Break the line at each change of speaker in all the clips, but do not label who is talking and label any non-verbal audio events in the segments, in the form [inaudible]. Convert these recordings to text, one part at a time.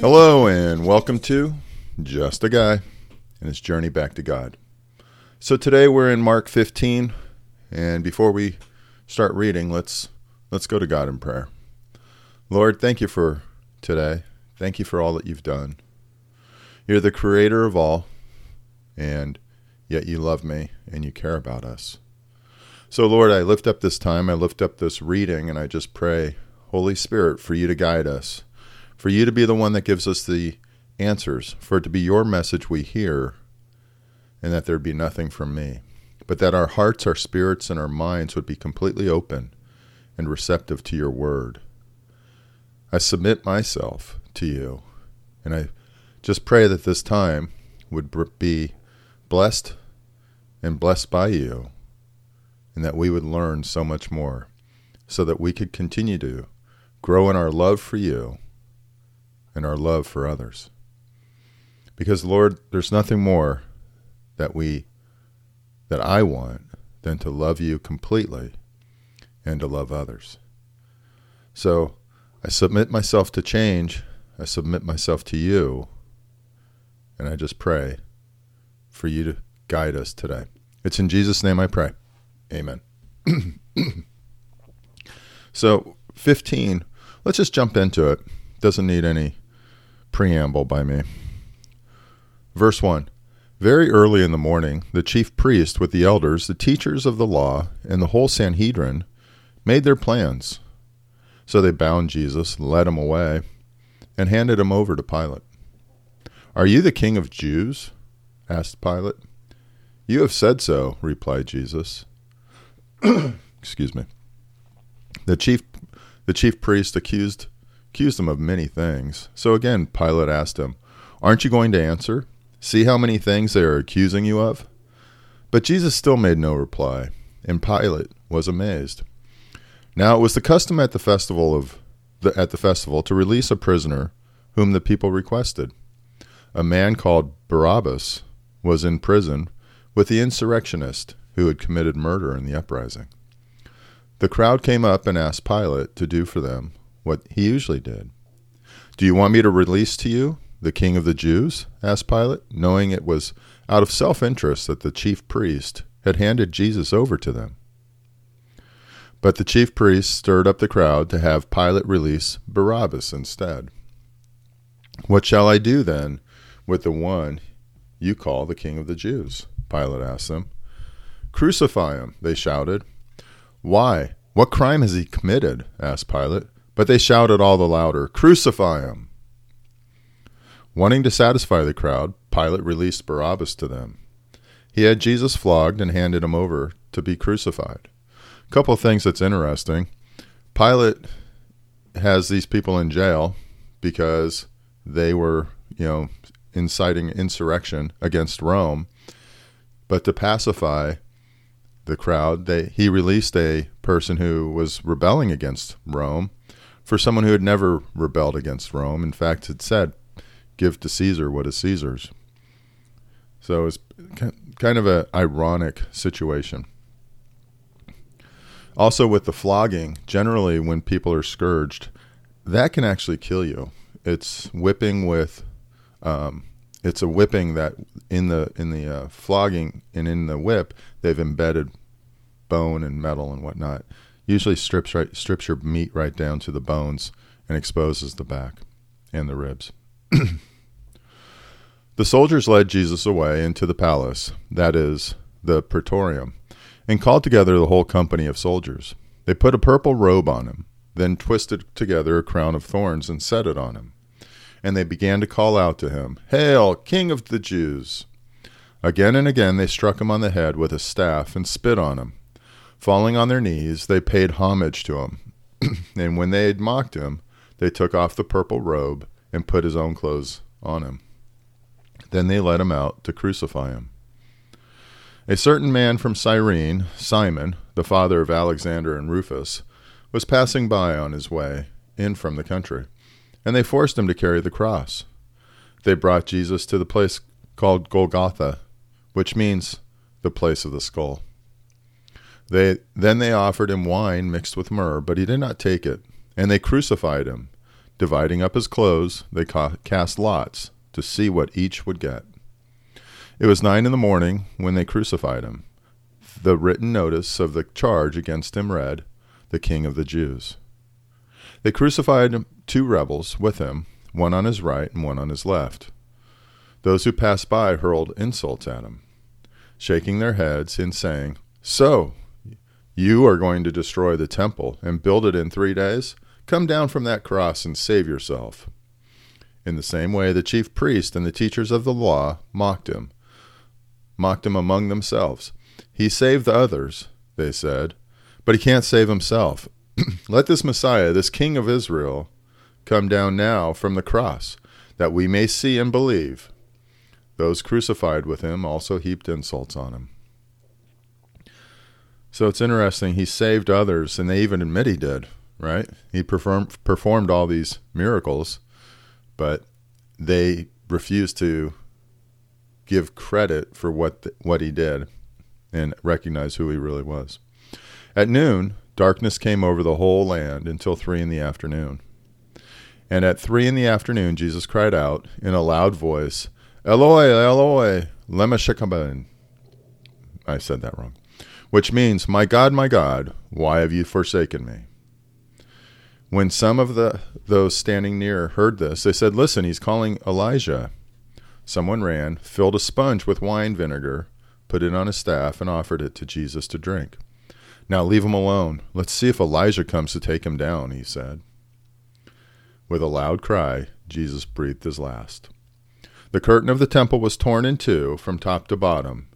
Hello, and welcome to Just a Guy and his journey back to God. So today we're in Mark 15, and before we start reading, let's let's go to God in prayer. Lord, thank you for today. Thank you for all that you've done. You're the creator of all, and yet you love me and you care about us. So, Lord, I lift up this time, I lift up this reading, and I just pray, Holy Spirit, for you to guide us, for you to be the one that gives us the answers, for it to be your message we hear, and that there be nothing from me, but that our hearts, our spirits, and our minds would be completely open and receptive to your word. I submit myself to you, and I just pray that this time would be blessed and blessed by you, and that we would learn so much more, so that we could continue to grow in our love for you and our love for others. Because, Lord, there's nothing more that we, that I want than to love you completely and to love others. So I submit myself to change, I submit myself to you, and I just pray for you to guide us today. It's in Jesus' name I pray. Amen. [clears throat] so, 15, let's just jump into it. Doesn't need any preamble by me. Verse 1 Very early in the morning, the chief priest with the elders, the teachers of the law, and the whole Sanhedrin made their plans. So they bound Jesus, led him away, and handed him over to Pilate. Are you the king of Jews? asked Pilate. You have said so, replied Jesus. [clears throat] Excuse me. The chief the chief priest accused accused him of many things. So again Pilate asked him, Aren't you going to answer? See how many things they are accusing you of? But Jesus still made no reply, and Pilate was amazed. Now it was the custom at the festival of the, at the festival to release a prisoner whom the people requested. A man called Barabbas was in prison with the insurrectionist who had committed murder in the uprising. The crowd came up and asked Pilate to do for them what he usually did. Do you want me to release to you the king of the Jews? asked Pilate, knowing it was out of self interest that the chief priest had handed Jesus over to them. But the chief priests stirred up the crowd to have Pilate release Barabbas instead. What shall I do then with the one you call the king of the Jews? Pilate asked them. Crucify him, they shouted. Why? What crime has he committed? asked Pilate. But they shouted all the louder, Crucify him! Wanting to satisfy the crowd, Pilate released Barabbas to them. He had Jesus flogged and handed him over to be crucified. A couple of things that's interesting. Pilate has these people in jail because they were, you know, inciting insurrection against Rome. But to pacify the crowd, they, he released a person who was rebelling against Rome for someone who had never rebelled against Rome. In fact, had said, "Give to Caesar what is Caesar's." So it's kind of an ironic situation. Also, with the flogging, generally when people are scourged, that can actually kill you. It's whipping with, um, it's a whipping that in the in the uh, flogging and in the whip they've embedded bone and metal and whatnot. Usually strips right strips your meat right down to the bones and exposes the back and the ribs. [clears throat] the soldiers led Jesus away into the palace, that is the praetorium and called together the whole company of soldiers. They put a purple robe on him, then twisted together a crown of thorns and set it on him. And they began to call out to him, Hail, King of the Jews! Again and again they struck him on the head with a staff and spit on him. Falling on their knees, they paid homage to him. [clears throat] and when they had mocked him, they took off the purple robe and put his own clothes on him. Then they led him out to crucify him. A certain man from Cyrene, Simon, the father of Alexander and Rufus, was passing by on his way in from the country, and they forced him to carry the cross. They brought Jesus to the place called Golgotha, which means the place of the skull. They then they offered him wine mixed with myrrh, but he did not take it, and they crucified him. Dividing up his clothes, they cast lots to see what each would get. It was nine in the morning when they crucified him. The written notice of the charge against him read, "The King of the Jews." They crucified two rebels with him, one on his right and one on his left. Those who passed by hurled insults at him, shaking their heads and saying, So, you are going to destroy the temple and build it in three days? Come down from that cross and save yourself. In the same way, the chief priest and the teachers of the law mocked him, mocked him among themselves. He saved the others, they said, but he can't save himself. [clears throat] Let this Messiah, this King of Israel, come down now from the cross, that we may see and believe. Those crucified with him also heaped insults on him. So it's interesting. He saved others, and they even admit he did, right? He performed, performed all these miracles, but they refused to give credit for what, the, what he did and recognize who he really was. At noon, darkness came over the whole land until three in the afternoon. And at three in the afternoon, Jesus cried out in a loud voice, Eloi, Eloi, lema sabachthani. I said that wrong which means, My God, my God, why have you forsaken me? When some of the those standing near heard this, they said, Listen, he's calling Elijah. Someone ran, filled a sponge with wine vinegar, put it on a staff, and offered it to Jesus to drink. Now leave him alone. Let's see if Elijah comes to take him down, he said. With a loud cry, Jesus breathed his last. The curtain of the temple was torn in two from top to bottom,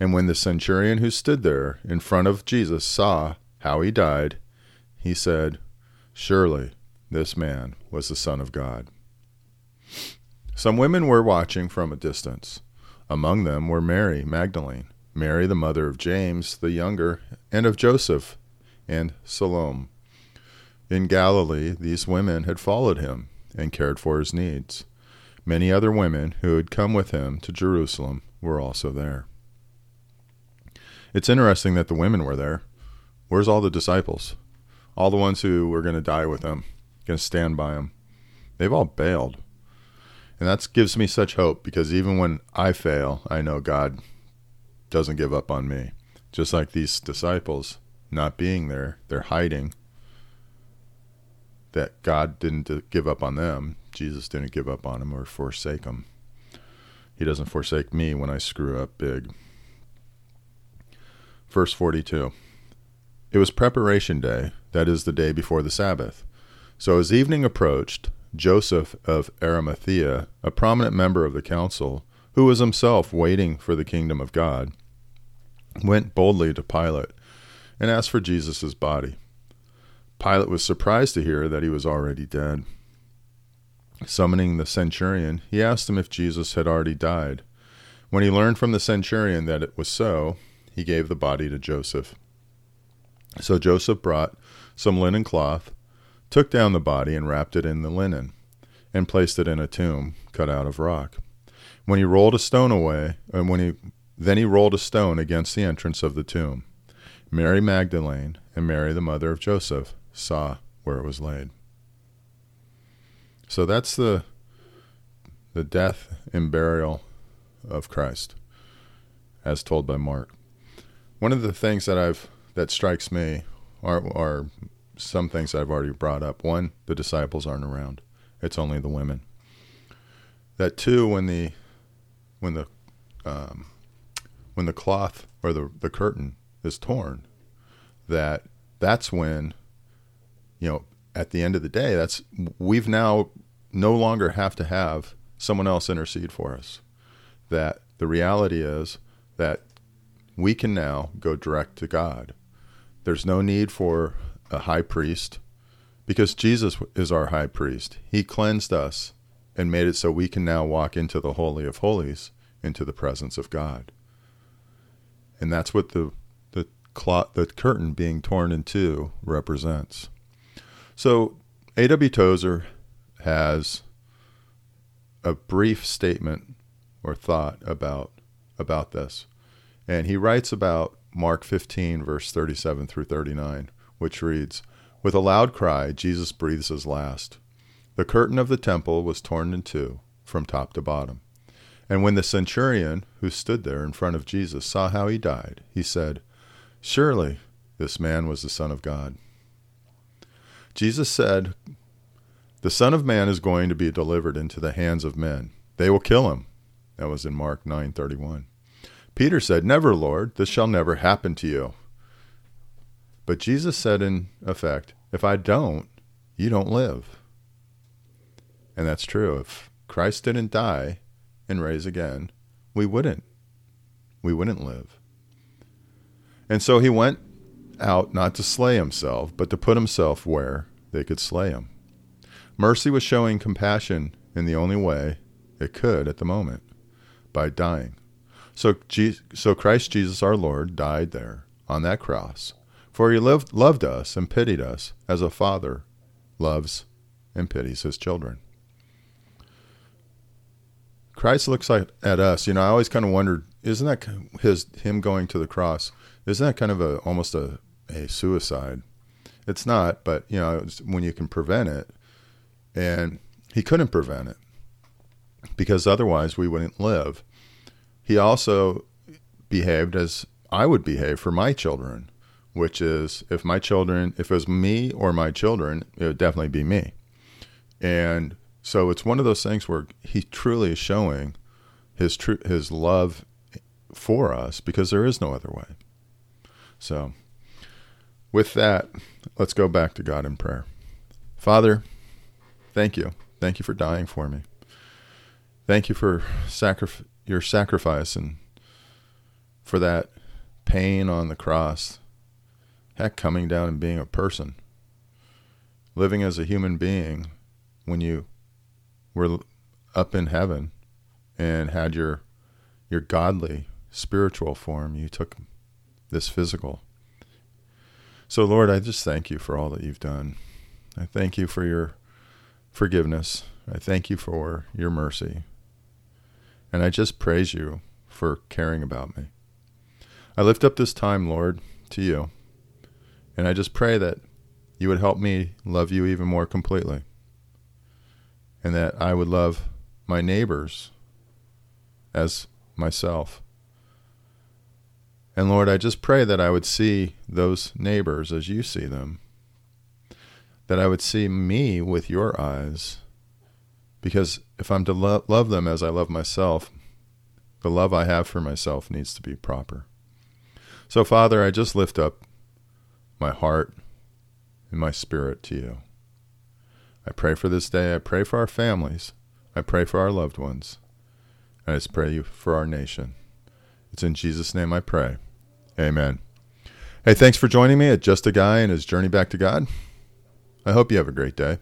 and when the centurion who stood there in front of Jesus saw how he died, he said, Surely this man was the Son of God. Some women were watching from a distance. Among them were Mary Magdalene, Mary the mother of James the younger, and of Joseph, and Salome. In Galilee, these women had followed him and cared for his needs. Many other women who had come with him to Jerusalem were also there. It's interesting that the women were there. Where's all the disciples? All the ones who were going to die with him, going to stand by him. They've all bailed. And that gives me such hope because even when I fail, I know God doesn't give up on me. Just like these disciples not being there, they're hiding. That God didn't give up on them. Jesus didn't give up on them or forsake them. He doesn't forsake me when I screw up big. Verse 42 It was preparation day, that is, the day before the Sabbath. So as evening approached, Joseph of Arimathea, a prominent member of the council, who was himself waiting for the kingdom of God, went boldly to Pilate and asked for Jesus' body. Pilate was surprised to hear that he was already dead. Summoning the centurion, he asked him if Jesus had already died. When he learned from the centurion that it was so, he gave the body to Joseph. So Joseph brought some linen cloth, took down the body, and wrapped it in the linen, and placed it in a tomb cut out of rock. When he rolled a stone away, and when he then he rolled a stone against the entrance of the tomb. Mary Magdalene and Mary, the mother of Joseph, saw where it was laid. So that's the the death and burial of Christ, as told by Mark. One of the things that I've that strikes me are are some things I've already brought up. One, the disciples aren't around; it's only the women. That two, when the when the um, when the cloth or the the curtain is torn, that that's when you know at the end of the day that's we've now no longer have to have someone else intercede for us that the reality is that we can now go direct to God. There's no need for a high priest because Jesus is our high priest. He cleansed us and made it so we can now walk into the Holy of Holies, into the presence of God. And that's what the the cloth, the curtain being torn in two represents. So A.W. Tozer has a brief statement or thought about about this. And he writes about Mark 15, verse 37 through 39, which reads With a loud cry, Jesus breathes his last. The curtain of the temple was torn in two, from top to bottom. And when the centurion, who stood there in front of Jesus, saw how he died, he said, Surely this man was the Son of God. Jesus said, The Son of Man is going to be delivered into the hands of men. They will kill him. That was in Mark 9:31. Peter said, Never, Lord, this shall never happen to you. But Jesus said, in effect, If I don't, you don't live. And that's true. If Christ didn't die and raise again, we wouldn't. We wouldn't live. And so he went out not to slay himself, but to put himself where they could slay him. Mercy was showing compassion in the only way it could at the moment by dying. So, so Christ Jesus our Lord died there on that cross, for he lived, loved us and pitied us as a father loves and pities his children. Christ looks like, at us. You know, I always kind of wondered, isn't that his him going to the cross? Isn't that kind of a almost a a suicide. It's not, but you know, when you can prevent it, and he couldn't prevent it because otherwise we wouldn't live. He also behaved as I would behave for my children, which is if my children, if it was me or my children, it would definitely be me. And so it's one of those things where he truly is showing his true his love for us because there is no other way. So with that, let's go back to God in prayer. Father, thank you. Thank you for dying for me. Thank you for sacrif- your sacrifice and for that pain on the cross. Heck, coming down and being a person, living as a human being when you were up in heaven and had your your godly spiritual form, you took this physical so, Lord, I just thank you for all that you've done. I thank you for your forgiveness. I thank you for your mercy. And I just praise you for caring about me. I lift up this time, Lord, to you. And I just pray that you would help me love you even more completely. And that I would love my neighbors as myself. And Lord, I just pray that I would see those neighbors as you see them, that I would see me with your eyes. Because if I'm to lo- love them as I love myself, the love I have for myself needs to be proper. So, Father, I just lift up my heart and my spirit to you. I pray for this day. I pray for our families. I pray for our loved ones. I just pray for our nation. It's in Jesus' name I pray. Amen. Hey, thanks for joining me at Just a Guy and His Journey Back to God. I hope you have a great day.